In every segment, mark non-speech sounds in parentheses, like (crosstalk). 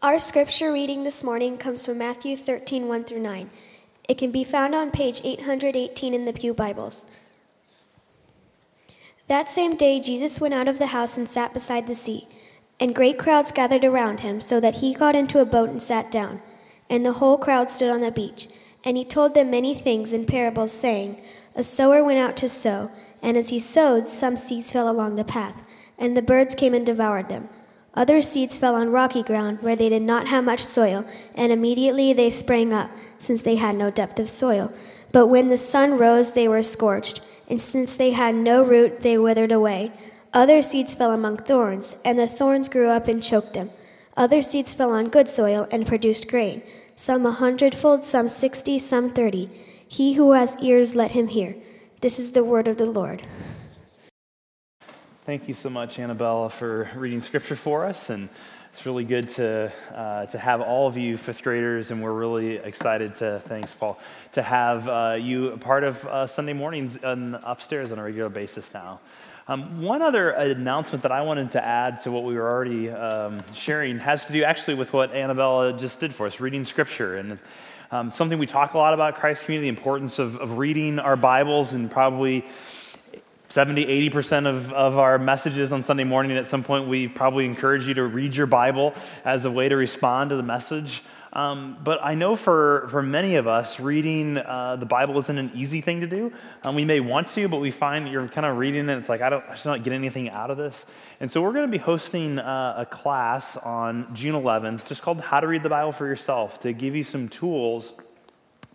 Our scripture reading this morning comes from Matthew 13, 1 through 9. It can be found on page 818 in the Pew Bibles. That same day, Jesus went out of the house and sat beside the sea, and great crowds gathered around him, so that he got into a boat and sat down, and the whole crowd stood on the beach. And he told them many things in parables, saying, A sower went out to sow, and as he sowed, some seeds fell along the path, and the birds came and devoured them. Other seeds fell on rocky ground where they did not have much soil, and immediately they sprang up, since they had no depth of soil. But when the sun rose, they were scorched, and since they had no root, they withered away. Other seeds fell among thorns, and the thorns grew up and choked them. Other seeds fell on good soil and produced grain, some a hundredfold, some sixty, some thirty. He who has ears, let him hear. This is the word of the Lord. Thank you so much, Annabella, for reading scripture for us. And it's really good to, uh, to have all of you fifth graders, and we're really excited to, thanks, Paul, to have uh, you a part of uh, Sunday mornings upstairs on a regular basis now. Um, one other announcement that I wanted to add to what we were already um, sharing has to do actually with what Annabella just did for us, reading scripture. And um, something we talk a lot about, Christ Community, the importance of, of reading our Bibles and probably 70, 80% of, of our messages on Sunday morning, at some point, we probably encourage you to read your Bible as a way to respond to the message. Um, but I know for, for many of us, reading uh, the Bible isn't an easy thing to do. Um, we may want to, but we find that you're kind of reading it. It's like, I don't, I just don't get anything out of this. And so we're going to be hosting uh, a class on June 11th, just called How to Read the Bible for Yourself, to give you some tools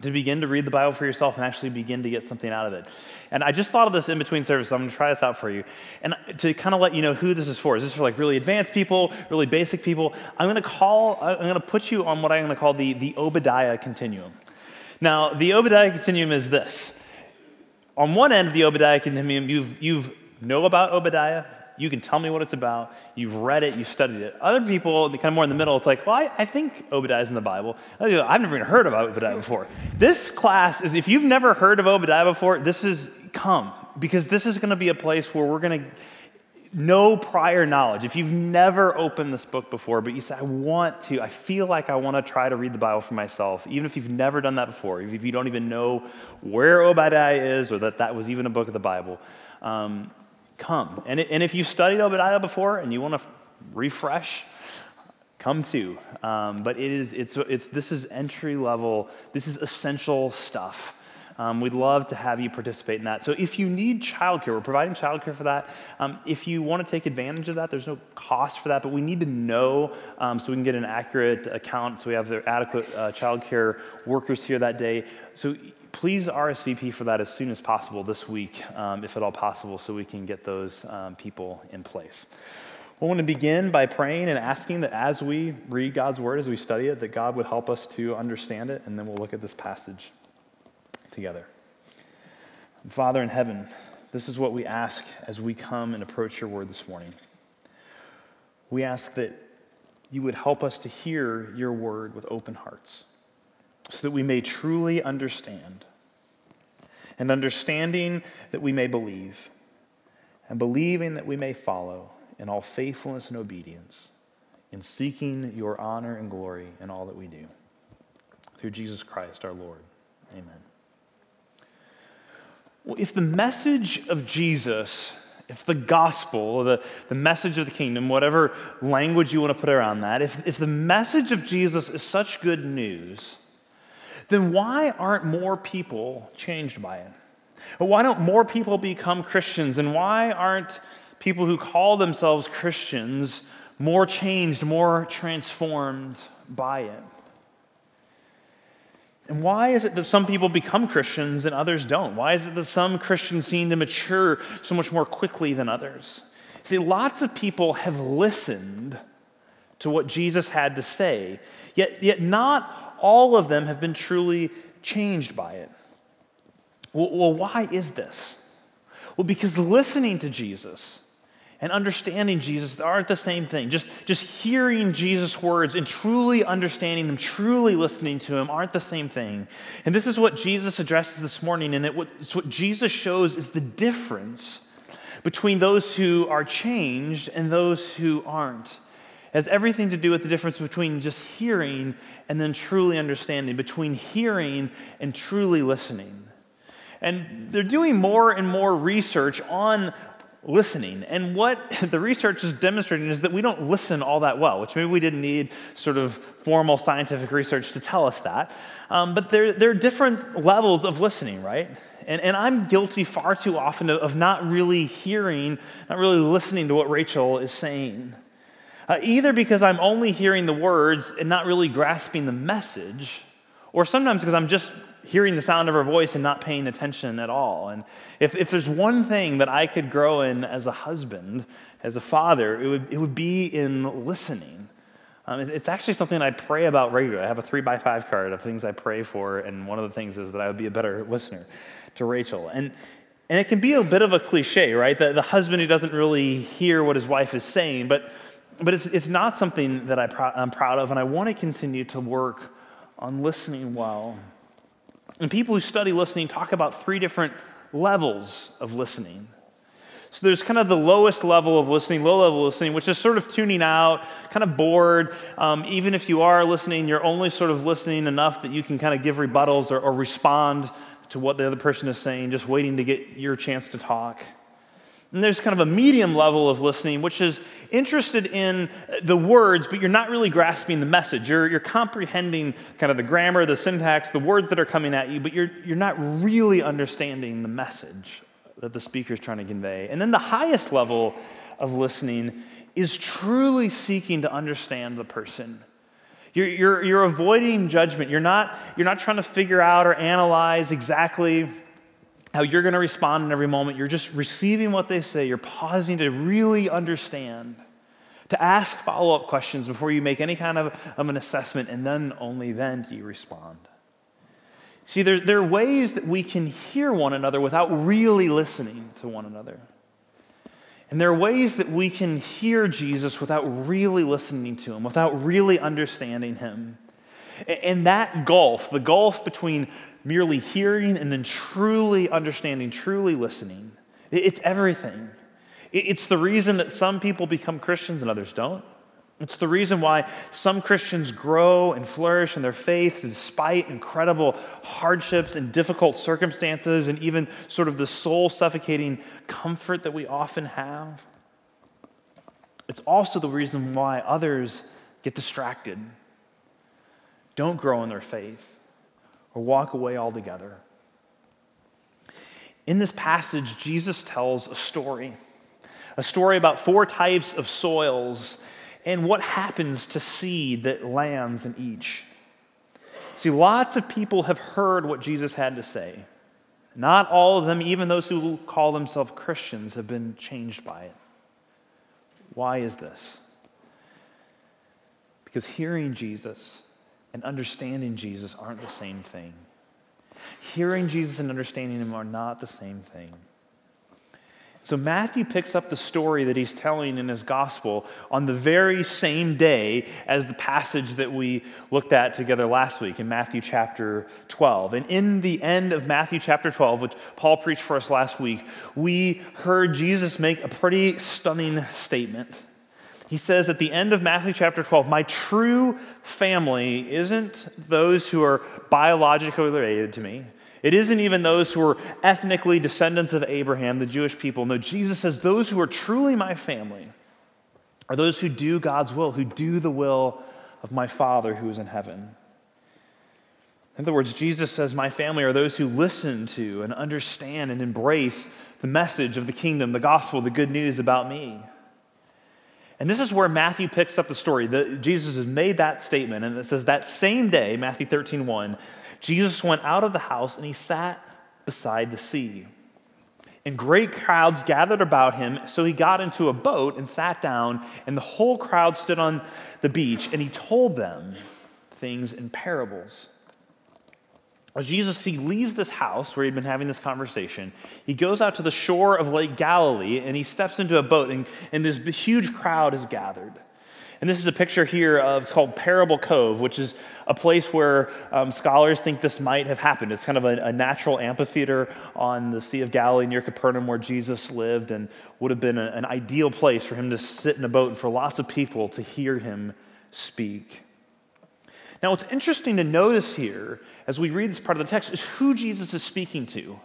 to begin to read the Bible for yourself and actually begin to get something out of it. And I just thought of this in between services. I'm going to try this out for you. And to kind of let you know who this is for. Is this for like really advanced people, really basic people? I'm going to call, I'm going to put you on what I'm going to call the, the Obadiah continuum. Now, the Obadiah continuum is this. On one end of the Obadiah continuum, you've, you've know about Obadiah, you can tell me what it's about. You've read it, you've studied it. Other people, kind of more in the middle, it's like, well, I, I think Obadiah's in the Bible. I've never even heard about Obadiah before. This class is, if you've never heard of Obadiah before, this is come, because this is going to be a place where we're going to no prior knowledge. If you've never opened this book before, but you say, I want to, I feel like I want to try to read the Bible for myself, even if you've never done that before, if you don't even know where Obadiah is or that that was even a book of the Bible, um, come. And, and if you've studied Obadiah before and you want to refresh, come too. Um, but it is, it's, it's, this is entry level, this is essential stuff. Um, we'd love to have you participate in that. So if you need childcare, we're providing childcare for that. Um, if you want to take advantage of that, there's no cost for that, but we need to know um, so we can get an accurate account so we have the adequate uh, childcare workers here that day. So please RSVP for that as soon as possible this week, um, if at all possible, so we can get those um, people in place. We want to begin by praying and asking that as we read God's word, as we study it, that God would help us to understand it, and then we'll look at this passage together. Father in heaven, this is what we ask as we come and approach your word this morning. We ask that you would help us to hear your word with open hearts so that we may truly understand. And understanding that we may believe, and believing that we may follow in all faithfulness and obedience, in seeking your honor and glory in all that we do. Through Jesus Christ our Lord. Amen. Well, if the message of Jesus, if the gospel, the, the message of the kingdom, whatever language you want to put around that, if, if the message of Jesus is such good news, then why aren't more people changed by it? Why don't more people become Christians? And why aren't people who call themselves Christians more changed, more transformed by it? And why is it that some people become Christians and others don't? Why is it that some Christians seem to mature so much more quickly than others? See, lots of people have listened to what Jesus had to say, yet, yet not all of them have been truly changed by it. Well, well, why is this? Well, because listening to Jesus and understanding Jesus aren't the same thing. Just, just hearing Jesus' words and truly understanding Him, truly listening to Him aren't the same thing. And this is what Jesus addresses this morning, and it, it's what Jesus shows is the difference between those who are changed and those who aren't. Has everything to do with the difference between just hearing and then truly understanding, between hearing and truly listening. And they're doing more and more research on listening. And what (laughs) the research is demonstrating is that we don't listen all that well, which maybe we didn't need sort of formal scientific research to tell us that. Um, but there, there are different levels of listening, right? And, and I'm guilty far too often of, of not really hearing, not really listening to what Rachel is saying. Uh, either because I'm only hearing the words and not really grasping the message, or sometimes because I'm just hearing the sound of her voice and not paying attention at all. And if, if there's one thing that I could grow in as a husband, as a father, it would, it would be in listening. Um, it's actually something I pray about regularly. I have a three by five card of things I pray for, and one of the things is that I would be a better listener to Rachel. And, and it can be a bit of a cliche, right? The, the husband who doesn't really hear what his wife is saying, but, but it's, it's not something that I pr- I'm proud of, and I want to continue to work on listening well. And people who study listening talk about three different levels of listening. So there's kind of the lowest level of listening, low level listening, which is sort of tuning out, kind of bored. Um, even if you are listening, you're only sort of listening enough that you can kind of give rebuttals or, or respond to what the other person is saying, just waiting to get your chance to talk. And there's kind of a medium level of listening, which is interested in the words, but you're not really grasping the message. You're, you're comprehending kind of the grammar, the syntax, the words that are coming at you, but you're, you're not really understanding the message that the speaker is trying to convey. And then the highest level of listening is truly seeking to understand the person. You're, you're, you're avoiding judgment. You're not, you're not trying to figure out or analyze exactly how you're going to respond in every moment. You're just receiving what they say. You're pausing to really understand, to ask follow up questions before you make any kind of, of an assessment, and then only then do you respond. See, there, there are ways that we can hear one another without really listening to one another. And there are ways that we can hear Jesus without really listening to him, without really understanding him. And that gulf, the gulf between merely hearing and then truly understanding, truly listening, it's everything. It's the reason that some people become Christians and others don't. It's the reason why some Christians grow and flourish in their faith despite incredible hardships and difficult circumstances and even sort of the soul suffocating comfort that we often have. It's also the reason why others get distracted, don't grow in their faith, or walk away altogether. In this passage, Jesus tells a story a story about four types of soils and what happens to seed that lands in each. See, lots of people have heard what Jesus had to say. Not all of them, even those who call themselves Christians, have been changed by it. Why is this? Because hearing Jesus and understanding Jesus aren't the same thing. Hearing Jesus and understanding Him are not the same thing. So Matthew picks up the story that he's telling in his gospel on the very same day as the passage that we looked at together last week in Matthew chapter 12. And in the end of Matthew chapter 12, which Paul preached for us last week, we heard Jesus make a pretty stunning statement. He says at the end of Matthew chapter 12, My true family isn't those who are biologically related to me it isn't even those who are ethnically descendants of Abraham, the Jewish people. No, Jesus says, Those who are truly my family are those who do God's will, who do the will of my Father who is in heaven. In other words, Jesus says, My family are those who listen to and understand and embrace the message of the kingdom, the gospel, the good news about me. And this is where Matthew picks up the story. The, Jesus has made that statement, and it says that same day, Matthew 13, 1, Jesus went out of the house and he sat beside the sea. And great crowds gathered about him, so he got into a boat and sat down, and the whole crowd stood on the beach, and he told them things in parables. As Jesus he leaves this house where he'd been having this conversation, he goes out to the shore of Lake Galilee and he steps into a boat, and, and this huge crowd is gathered. And this is a picture here of called Parable Cove, which is a place where um, scholars think this might have happened. It's kind of a, a, natural amphitheater on the Sea of Galilee near Capernaum where Jesus lived and would have been a, an ideal place for him to sit in a boat and for lots of people to hear him speak. Now, what's interesting to notice here as we read this part of the text is who Jesus is speaking to.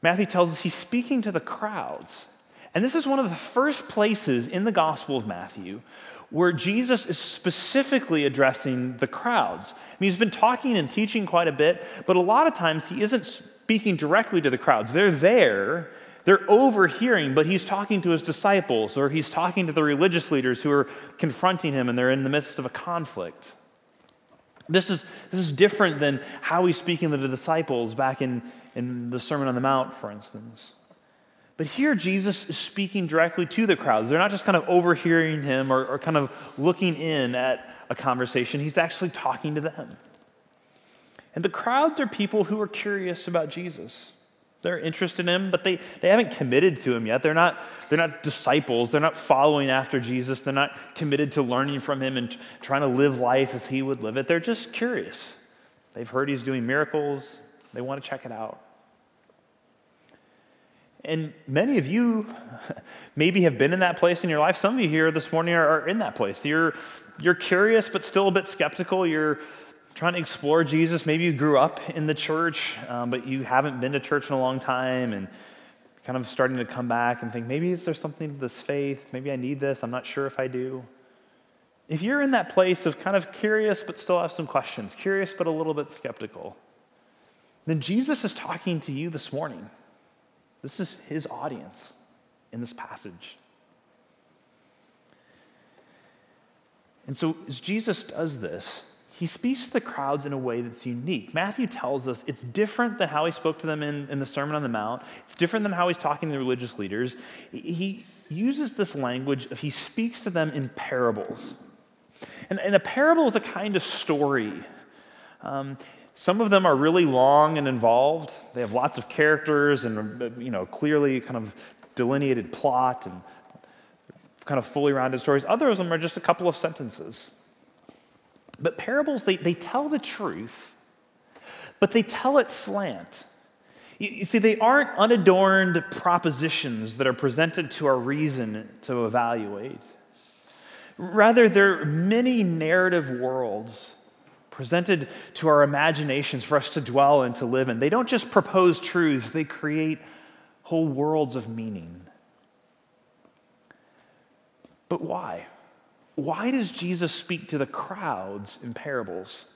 Matthew tells us he's speaking to the crowds. And this is one of the first places in the Gospel of Matthew where Jesus is specifically addressing the crowds. I mean, he's been talking and teaching quite a bit, but a lot of times he isn't speaking directly to the crowds. They're there, they're overhearing, but he's talking to his disciples or he's talking to the religious leaders who are confronting him and they're in the midst of a conflict. This is, this is different than how he's speaking to the disciples back in, in the Sermon on the Mount, for instance. But here, Jesus is speaking directly to the crowds. They're not just kind of overhearing him or, or kind of looking in at a conversation, he's actually talking to them. And the crowds are people who are curious about Jesus. They're interested in him, but they, they haven't committed to him yet. They're not, they're not disciples. They're not following after Jesus. They're not committed to learning from him and trying to live life as he would live it. They're just curious. They've heard he's doing miracles, they want to check it out. And many of you (laughs) maybe have been in that place in your life. Some of you here this morning are, are in that place. You're, you're curious, but still a bit skeptical. You're trying to explore Jesus. Maybe you grew up in the church, um, but you haven't been to church in a long time and kind of starting to come back and think, maybe is there something to this faith? Maybe I need this. I'm not sure if I do. If you're in that place of kind of curious, but still have some questions, curious, but a little bit skeptical, then Jesus is talking to you this morning. This is his audience in this passage. And so, as Jesus does this, he speaks to the crowds in a way that's unique. Matthew tells us it's different than how he spoke to them in, in the Sermon on the Mount, it's different than how he's talking to the religious leaders. He uses this language of he speaks to them in parables. And, and a parable is a kind of story. Um, some of them are really long and involved. They have lots of characters and you know clearly kind of delineated plot and kind of fully rounded stories. Others of them are just a couple of sentences. But parables, they, they tell the truth, but they tell it slant. You, you see, they aren't unadorned propositions that are presented to our reason to evaluate. Rather, they're many narrative worlds presented to our imaginations for us to dwell and to live in. They don't just propose truths, they create whole worlds of meaning. But why? Why does Jesus speak to the crowds in parables?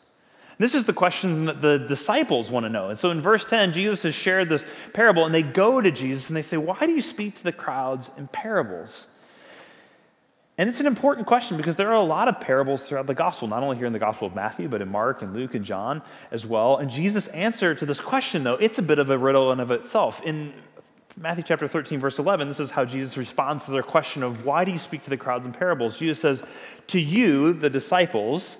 This is the question that the disciples want to know. And so in verse 10, Jesus has shared this parable, and they go to Jesus and they say, Why do you speak to the crowds in parables? And it's an important question because there are a lot of parables throughout the gospel, not only here in the Gospel of Matthew, but in Mark and Luke and John as well. And Jesus' answer to this question, though, it's a bit of a riddle in of itself. In Matthew chapter 13, verse 11, this is how Jesus responds to their question of why do you speak to the crowds in parables? Jesus says, To you, the disciples,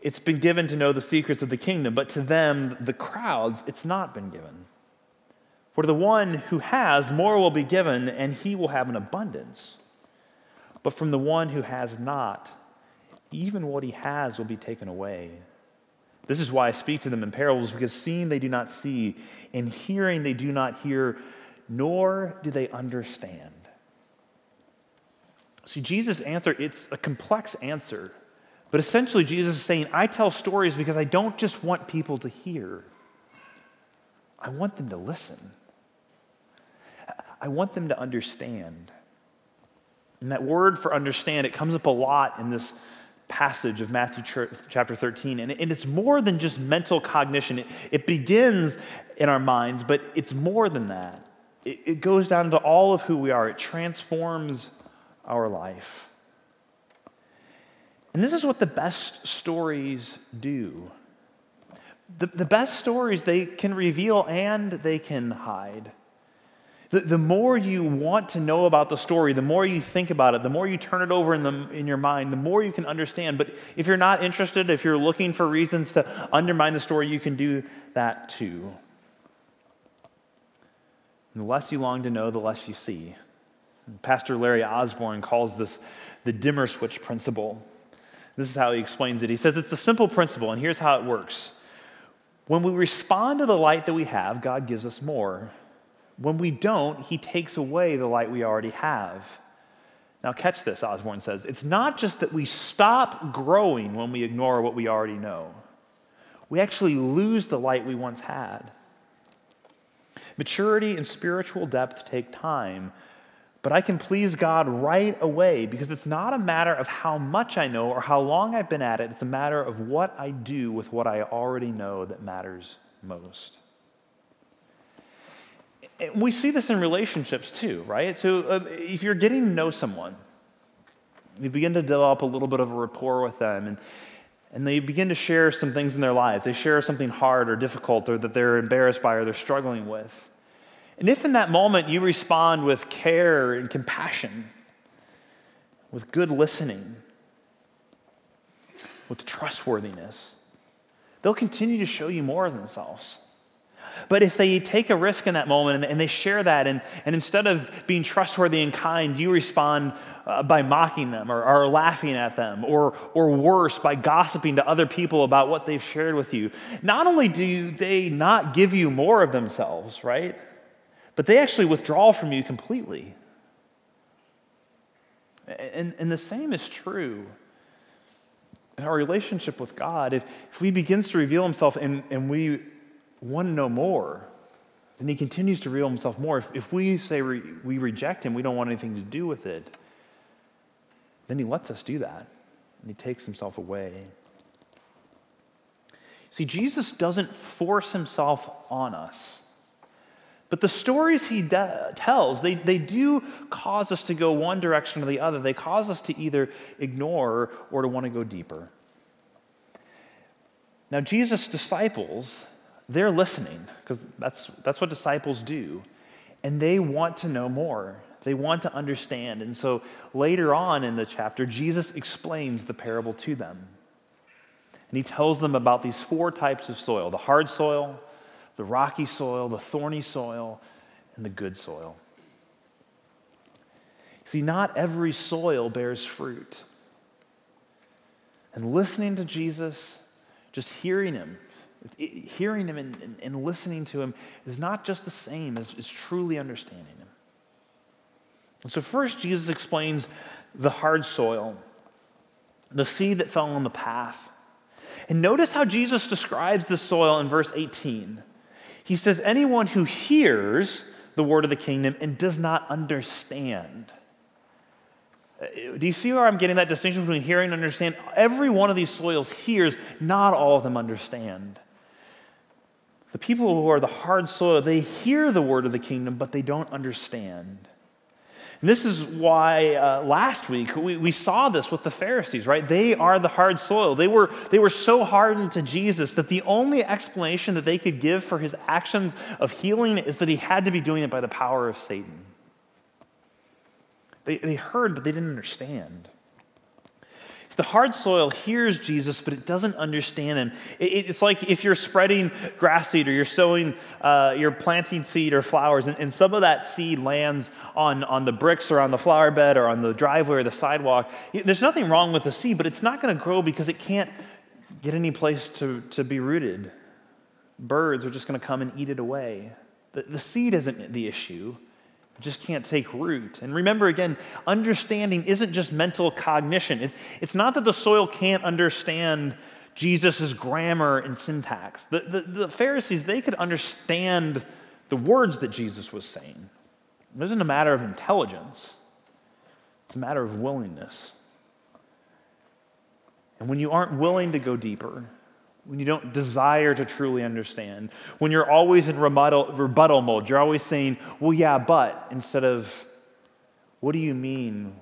it's been given to know the secrets of the kingdom, but to them, the crowds, it's not been given. For the one who has, more will be given, and he will have an abundance. But from the one who has not, even what he has will be taken away. This is why I speak to them in parables, because seeing they do not see, and hearing they do not hear, nor do they understand. See, Jesus' answer, it's a complex answer. But essentially, Jesus is saying, I tell stories because I don't just want people to hear, I want them to listen. I want them to understand. And that word for understand, it comes up a lot in this passage of Matthew chapter 13. And it's more than just mental cognition. It begins in our minds, but it's more than that. It goes down to all of who we are, it transforms our life. And this is what the best stories do. The, the best stories, they can reveal and they can hide. The, the more you want to know about the story, the more you think about it, the more you turn it over in, the, in your mind, the more you can understand. But if you're not interested, if you're looking for reasons to undermine the story, you can do that too. And the less you long to know, the less you see. Pastor Larry Osborne calls this the dimmer switch principle. This is how he explains it. He says it's a simple principle, and here's how it works. When we respond to the light that we have, God gives us more. When we don't, He takes away the light we already have. Now, catch this, Osborne says. It's not just that we stop growing when we ignore what we already know, we actually lose the light we once had. Maturity and spiritual depth take time, but I can please God right away because it's not a matter of how much I know or how long I've been at it. It's a matter of what I do with what I already know that matters most. We see this in relationships too, right? So uh, if you're getting to know someone, you begin to develop a little bit of a rapport with them, and, and they begin to share some things in their life. They share something hard or difficult or that they're embarrassed by or they're struggling with. And if in that moment you respond with care and compassion, with good listening, with trustworthiness, they'll continue to show you more of themselves. But if they take a risk in that moment and, they share that, and, and instead of being trustworthy and kind, you respond uh, by mocking them or, or laughing at them, or, or worse, by gossiping to other people about what they've shared with you, not only do they not give you more of themselves, right? But they actually withdraw from you completely. And, and the same is true in our relationship with God. If, if He begins to reveal Himself and, and we want to know more, then He continues to reveal Himself more. If, if we say re, we reject Him, we don't want anything to do with it, then He lets us do that and He takes Himself away. See, Jesus doesn't force Himself on us. But the stories he de- tells, they, they do cause us to go one direction or the other. They cause us to either ignore or to want to go deeper. Now, Jesus' disciples, they're listening because that's, that's what disciples do. And they want to know more. They want to understand. And so later on in the chapter, Jesus explains the parable to them. And he tells them about these four types of soil the hard soil, the rocky soil, the thorny soil, and the good soil. See, not every soil bears fruit. And listening to Jesus, just hearing him, hearing him and, and, and, listening to him is not just the same as, as truly understanding him. And so, first, Jesus explains the hard soil, the seed that fell on the path. And notice how Jesus describes the soil in verse 18. He says, anyone who hears the word of the kingdom and does not understand. Uh, do you see where I'm getting that distinction between hearing and understand? Every one of these soils hears, not all of them understand. The people who are the hard soil, they hear the word of the kingdom, but they don't understand. And this is why uh, last week we, we saw this with the Pharisees, right? They are the hard soil. They were, they were so hardened to Jesus that the only explanation that they could give for his actions of healing is that he had to be doing it by the power of Satan. They, they heard, but they didn't understand. The hard soil hears Jesus, but it doesn't understand him. It, it's like if you're spreading grass seed or you're sowing, uh, you're planting seed or flowers, and, and, some of that seed lands on, on the bricks or on the flower bed or on the driveway or the sidewalk. There's nothing wrong with the seed, but it's not going to grow because it can't get any place to, to be rooted. Birds are just going to come and eat it away. The, the seed isn't the issue just can't take root. And remember again, understanding isn't just mental cognition. It's not that the soil can't understand Jesus' grammar and syntax. The, the, the, Pharisees, they could understand the words that Jesus was saying. It isn't a matter of intelligence, it's a matter of willingness. And when you aren't willing to go deeper, when you don't desire to truly understand, when you're always in rebuttal, rebuttal mode, you're always saying, well, yeah, but, instead of, what do you mean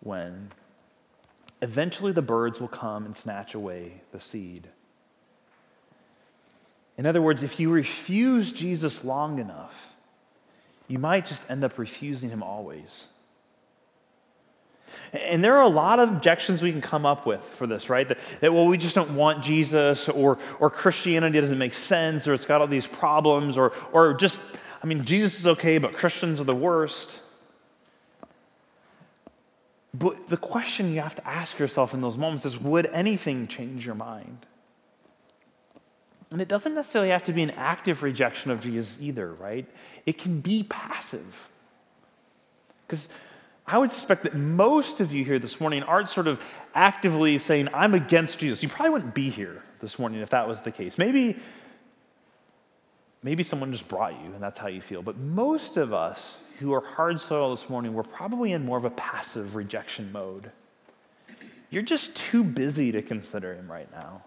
when? Eventually, the birds will come and snatch away the seed. In other words, if you refuse Jesus long enough, you might just end up refusing him always. And there are a lot of objections we can come up with for this, right? That, that, well, we just don't want Jesus, or, or Christianity doesn't make sense, or it's got all these problems, or, or just, I mean, Jesus is okay, but Christians are the worst. But the question you have to ask yourself in those moments is would anything change your mind? And it doesn't necessarily have to be an active rejection of Jesus either, right? It can be passive. Because I would suspect that most of you here this morning aren't sort of actively saying, I'm against Jesus. You probably wouldn't be here this morning if that was the case. Maybe, maybe someone just brought you and that's how you feel. But most of us who are hard soil this morning, we're probably in more of a passive rejection mode. You're just too busy to consider him right now.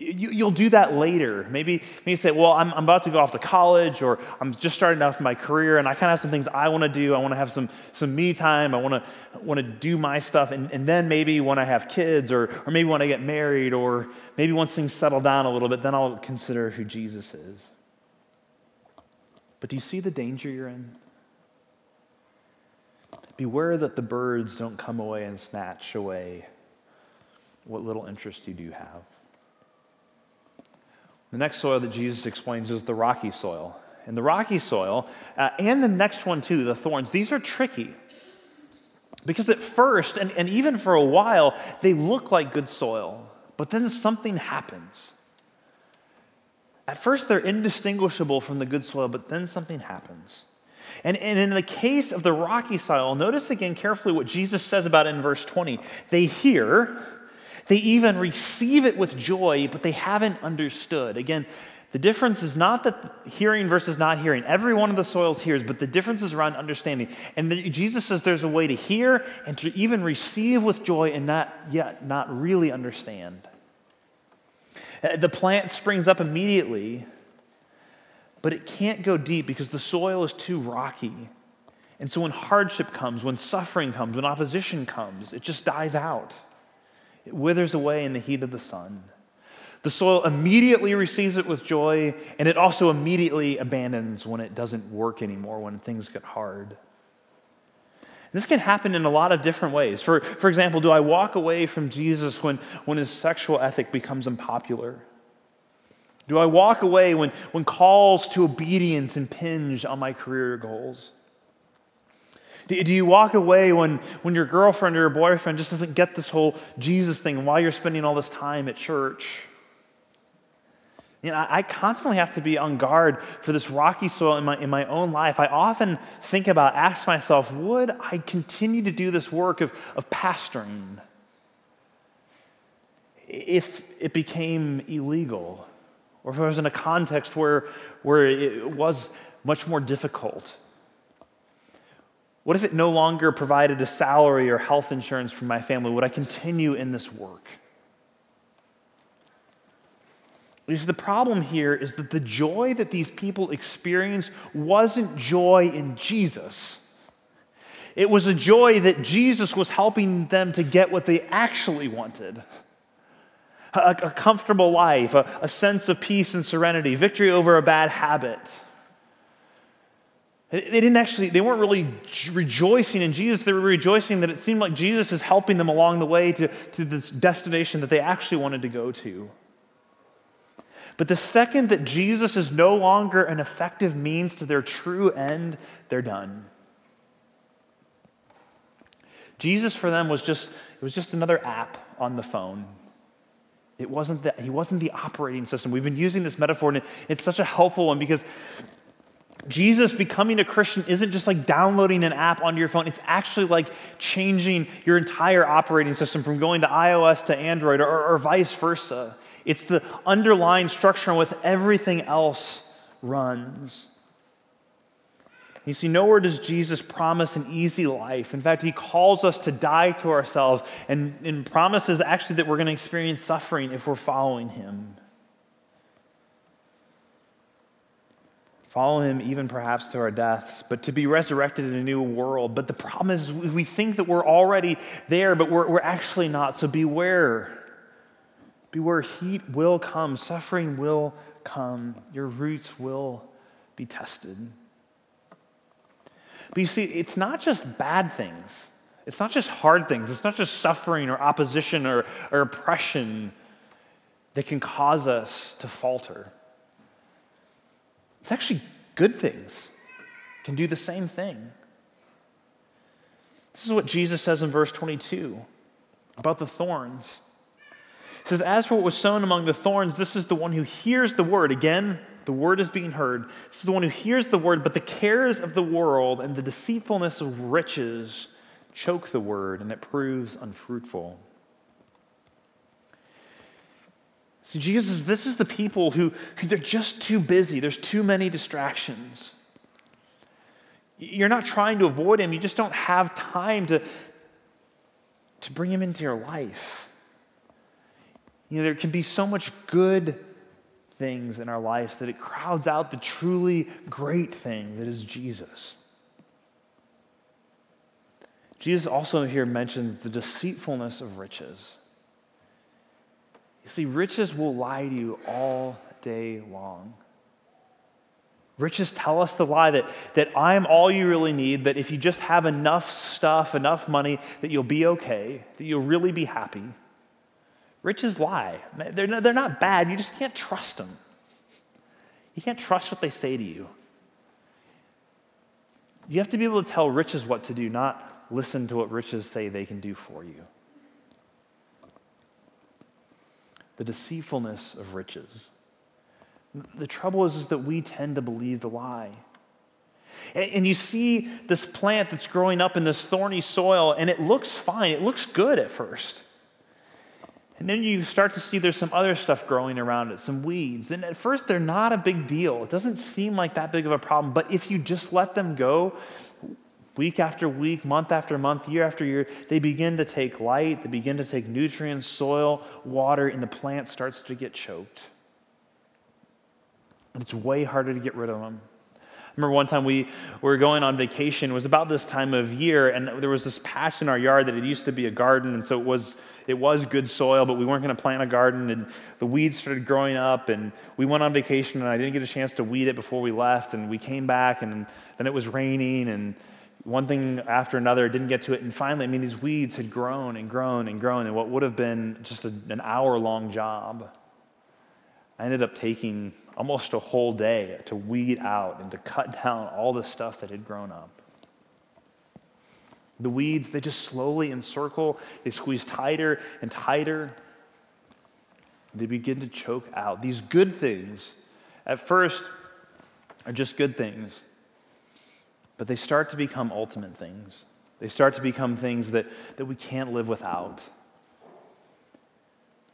You, will do that later. Maybe, maybe you say, Well, I'm, I'm, about to go off to college, or I'm just starting off my career, and I kind of have some things I want to do. I want to have some, some me time. I want to, want to do my stuff. And, and then maybe when I have kids, or, or maybe when I get married, or maybe once things settle down a little bit, then I'll consider who Jesus is. But do you see the danger you're in? Beware that the birds don't come away and snatch away what little interest you do have. The next soil that Jesus explains is the rocky soil. And the rocky soil, uh, and the next one too, the thorns, these are tricky. Because at first, and, and even for a while, they look like good soil, but then something happens. At first, they're indistinguishable from the good soil, but then something happens. And, and in the case of the rocky soil, notice again carefully what Jesus says about it in verse 20. They hear, they even receive it with joy, but they haven't understood. Again, the difference is not that hearing versus not hearing. Every one of the soils hears, but the difference is around understanding. And the, Jesus says there's a way to hear and to even receive with joy and not yet not really understand. Uh, the plant springs up immediately, but it can't go deep because the soil is too rocky. And so when hardship comes, when suffering comes, when opposition comes, it just dies out. It withers away in the heat of the sun. The soil immediately receives it with joy, and it also immediately abandons when it doesn't work anymore, when things get hard. This can happen in a lot of different ways. For, for example, do I walk away from Jesus when, when his sexual ethic becomes unpopular? Do I walk away when, when calls to obedience impinge on my career goals? Do you walk away when, when your girlfriend or your boyfriend just doesn't get this whole Jesus thing and why you're spending all this time at church? You know, I constantly have to be on guard for this rocky soil in my, in my own life. I often think about, ask myself, would I continue to do this work of, of pastoring if it became illegal? Or if I was in a context where, where it was much more difficult? What if it no longer provided a salary or health insurance for my family? Would I continue in this work? Because the problem here is that the joy that these people experienced wasn't joy in Jesus. It was a joy that Jesus was helping them to get what they actually wanted a, a comfortable life, a, a sense of peace and serenity, victory over a bad habit. They didn't actually, they weren't really rejoicing in Jesus. They were rejoicing that it seemed like Jesus is helping them along the way to, to this destination that they actually wanted to go to. But the second that Jesus is no longer an effective means to their true end, they're done. Jesus for them was just, it was just another app on the phone. It wasn't that he wasn't the operating system. We've been using this metaphor, and it's such a helpful one because Jesus becoming a Christian isn't just like downloading an app onto your phone. It's actually like changing your entire operating system from going to iOS to Android or, or vice versa. It's the underlying structure which everything else runs. You see, nowhere does Jesus promise an easy life. In fact, he calls us to die to ourselves and, and promises actually that we're going to experience suffering if we're following him. Follow him even perhaps to our deaths, but to be resurrected in a new world. But the problem is, we think that we're already there, but we're, we're actually not. So beware. Beware, heat will come, suffering will come, your roots will be tested. But you see, it's not just bad things. It's not just hard things. It's not just suffering or opposition or, or oppression that can cause us to falter. It's actually good things can do the same thing. This is what Jesus says in verse 22 about the thorns. He says, As for what was sown among the thorns, this is the one who hears the word. Again, the word is being heard. This is the one who hears the word, but the cares of the world and the deceitfulness of riches choke the word, and it proves unfruitful. See, Jesus this is the people who, who they're just too busy. There's too many distractions. You're not trying to avoid him, you just don't have time to, to bring him into your life. You know, there can be so much good things in our lives that it crowds out the truly great thing that is Jesus. Jesus also here mentions the deceitfulness of riches. You see, riches will lie to you all day long. Riches tell us the lie that, that I'm all you really need, that if you just have enough stuff, enough money, that you'll be okay, that you'll really be happy. Riches lie. They're they're not bad, you just can't trust them. You can't trust what they say to you. You have to be able to tell riches what to do, not listen to what riches say they can do for you. The deceitfulness of riches. The trouble is, is that we tend to believe the lie. And you see this plant that's growing up in this thorny soil, and it looks fine. It looks good at first. And then you start to see there's some other stuff growing around it, some weeds. And at first, they're not a big deal. It doesn't seem like that big of a problem. But if you just let them go, week after week, month after month, year after year, they begin to take light, they begin to take nutrients, soil, water, and the plant starts to get choked. And it's way harder to get rid of them. I remember one time we were going on vacation. It was about this time of year, and there was this patch in our yard that it used to be a garden, and so it was it was good soil, but we weren't going to plant a garden, and the weeds started growing up, and we went on vacation, and I didn't get a chance to weed it before we left, and we came back, and then it was raining, and one thing after another, didn't get to it, and finally, I mean, these weeds had grown and grown and grown, and what would have been just a, an hour long job I ended up taking almost a whole day to weed out and to cut down all the stuff that had grown up. The weeds, they just slowly encircle, they squeeze tighter and tighter. They begin to choke out. These good things, at first, are just good things, but they start to become ultimate things. They start to become things that, that we can't live without.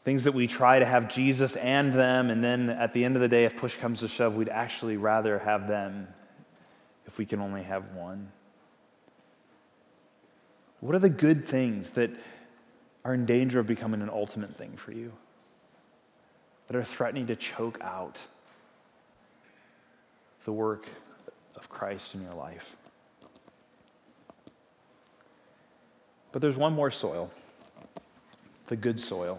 Things that we try to have Jesus and them, and then at the end of the day, if push comes to shove, we'd actually rather have them if we can only have one. What are the good things that are in danger of becoming an ultimate thing for you? That are threatening to choke out the work of Christ in your life? But there's one more soil the good soil.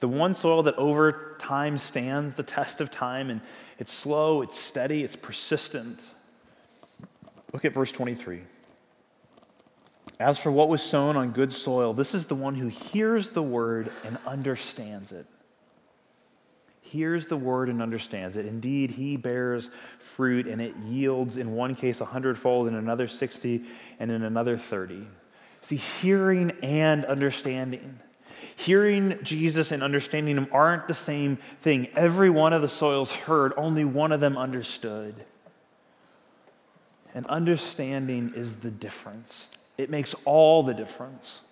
The one soil that over time stands the test of time, and it's slow, it's steady, it's persistent. Look at verse 23. As for what was sown on good soil, this is the one who hears the word and understands it. Hears the word and understands it. Indeed, he bears fruit and it yields in one case a hundredfold, in another 60, and in another 30. See, hearing and understanding. Hearing Jesus and understanding him aren't the same thing. Every one of the soils heard, only one of them understood. And understanding is the difference. It makes all the difference.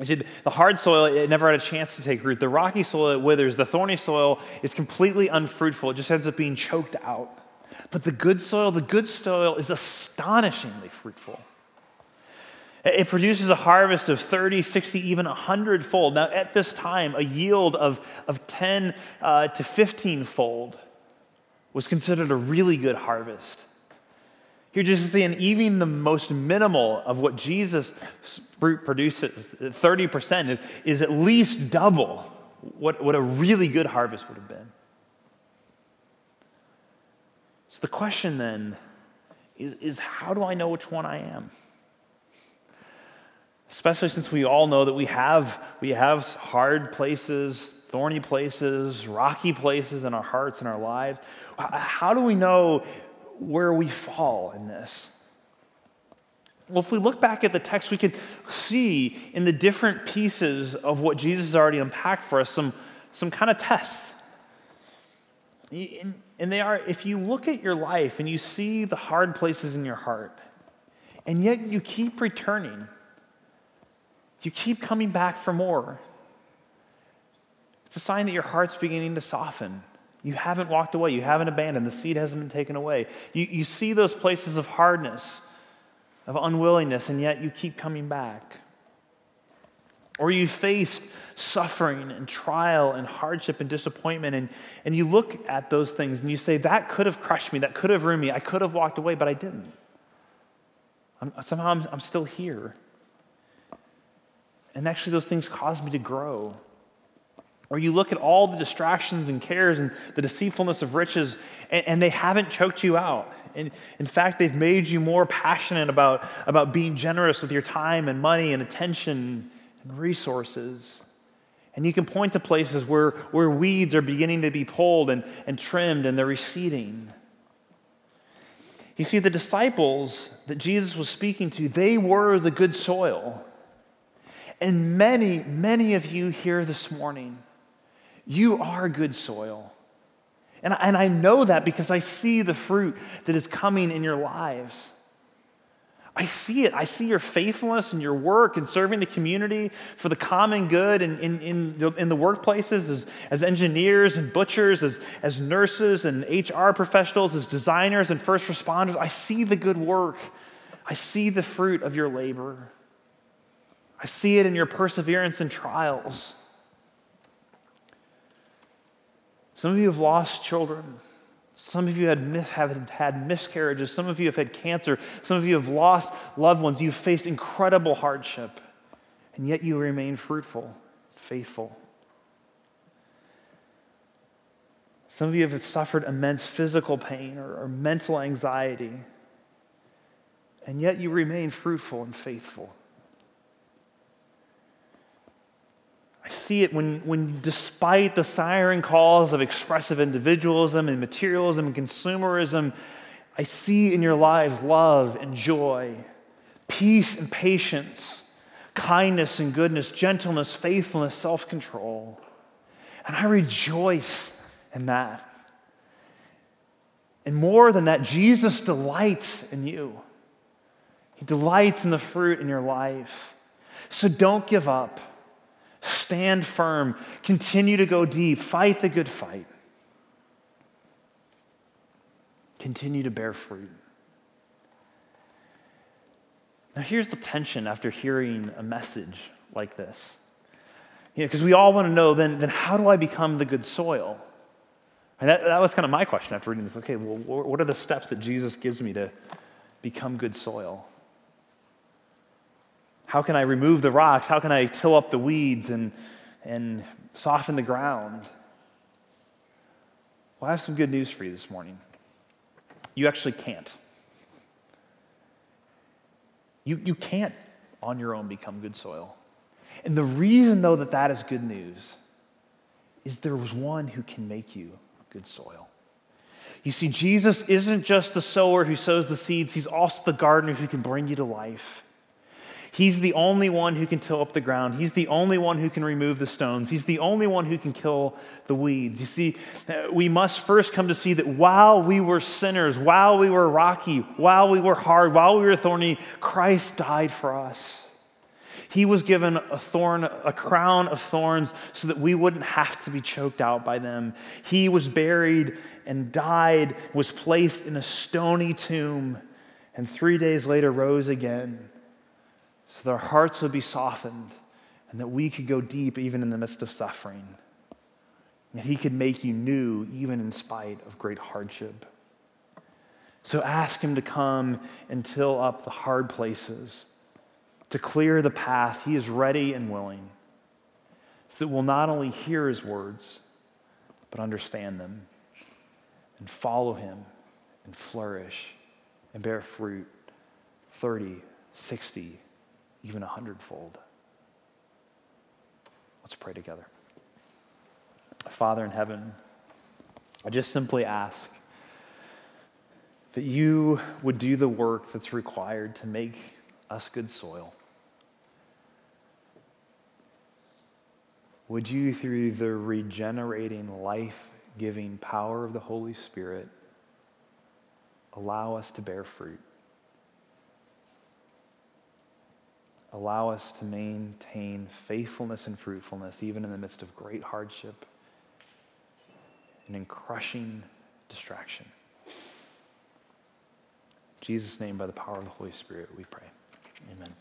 You see, the hard soil, it never had a chance to take root. The rocky soil, it withers. The thorny soil is completely unfruitful. It just ends up being choked out. But the good soil, the good soil is astonishingly fruitful. It produces a harvest of 30, 60, even 100 fold. Now, at this time, a yield of, of 10 uh, to 15 fold was considered a really good harvest. You're just seeing even the most minimal of what Jesus' fruit produces, 30%, is, is at least double what, what a really good harvest would have been. So the question then is, is how do I know which one I am? Especially since we all know that we have, we have hard places, thorny places, rocky places in our hearts and our lives. How do we know where we fall in this? Well, if we look back at the text, we could see in the different pieces of what Jesus has already unpacked for us some, some kind of tests. And they are, if you look at your life and you see the hard places in your heart, and yet you keep returning, you keep coming back for more, it's a sign that your heart's beginning to soften. You haven't walked away, you haven't abandoned, the seed hasn't been taken away. You, you see those places of hardness of unwillingness, and yet you keep coming back. Or you faced suffering and trial and hardship and disappointment, and, and you look at those things and you say, That could have crushed me, that could have ruined me, I could have walked away, but I didn't. I'm, somehow I'm, I'm still here. And actually, those things caused me to grow. Or you look at all the distractions and cares and the deceitfulness of riches, and, and, they haven't choked you out. And in fact, they've made you more passionate about, about being generous with your time and money and attention and resources. And you can point to places where, where weeds are beginning to be pulled and, and trimmed and they're receding. You see, the disciples that Jesus was speaking to, they were the good soil. And many, many of you here this morning, you are good soil. And I, and I know that because I see the fruit that is coming in your lives. I see it. I see your faithfulness and your work and serving the community for the common good and in, in, the, in the workplaces as, as engineers and butchers, as, as nurses and HR professionals, as designers and first responders. I see the good work. I see the fruit of your labor. I see it in your perseverance in trials. Some of you have lost children. Some of you have had miscarriages. Some of you have had cancer. Some of you have lost loved ones. You've faced incredible hardship, and yet you remain fruitful, faithful. Some of you have suffered immense physical pain or, or mental anxiety, and yet you remain fruitful and faithful. See it when, when, despite the siren calls of expressive individualism and materialism and consumerism, I see in your lives love and joy, peace and patience, kindness and goodness, gentleness, faithfulness, self control. And I rejoice in that. And more than that, Jesus delights in you. He delights in the fruit in your life. So don't give up. Stand firm. Continue to go deep. Fight the good fight. Continue to bear fruit. Now, here's the tension after hearing a message like this. You know, because we all want to know then, then how do I become the good soil? And that, that was kind of my question after reading this. Okay, well, what are the steps that Jesus gives me to become good soil? How can I remove the rocks? How can I till up the weeds and, and soften the ground? Well, I have some good news for you this morning. You actually can't. You, you can't on your own become good soil. And the reason, though, that that is good news is there was one who can make you good soil. You see, Jesus isn't just the sower who sows the seeds, he's also the gardener who can bring you to life. He's the only one who can till up the ground. He's the only one who can remove the stones. He's the only one who can kill the weeds. You see, uh, we must first come to see that while we were sinners, while we were rocky, while we were hard, while we were thorny, Christ died for us. He was given a thorn, a crown of thorns, so that we wouldn't have to be choked out by them. He was buried and died, was placed in a stony tomb, and three days later rose again so that our hearts would be softened and that we could go deep even in the midst of suffering. And He could make you new even in spite of great hardship. So ask Him to come and till up the hard places, to clear the path. He is ready and willing, so that we'll not only hear His words, but understand them and follow Him and flourish and bear fruit 30, 60, even a hundredfold. Let's pray together. Father in heaven, I just simply ask that you would do the work that's required to make us good soil. Would you, through the regenerating, life giving power of the Holy Spirit, allow us to bear fruit? Allow us to maintain faithfulness and fruitfulness even in the midst of great hardship and in crushing distraction. In Jesus' name, by the power of the Holy Spirit, we pray. Amen.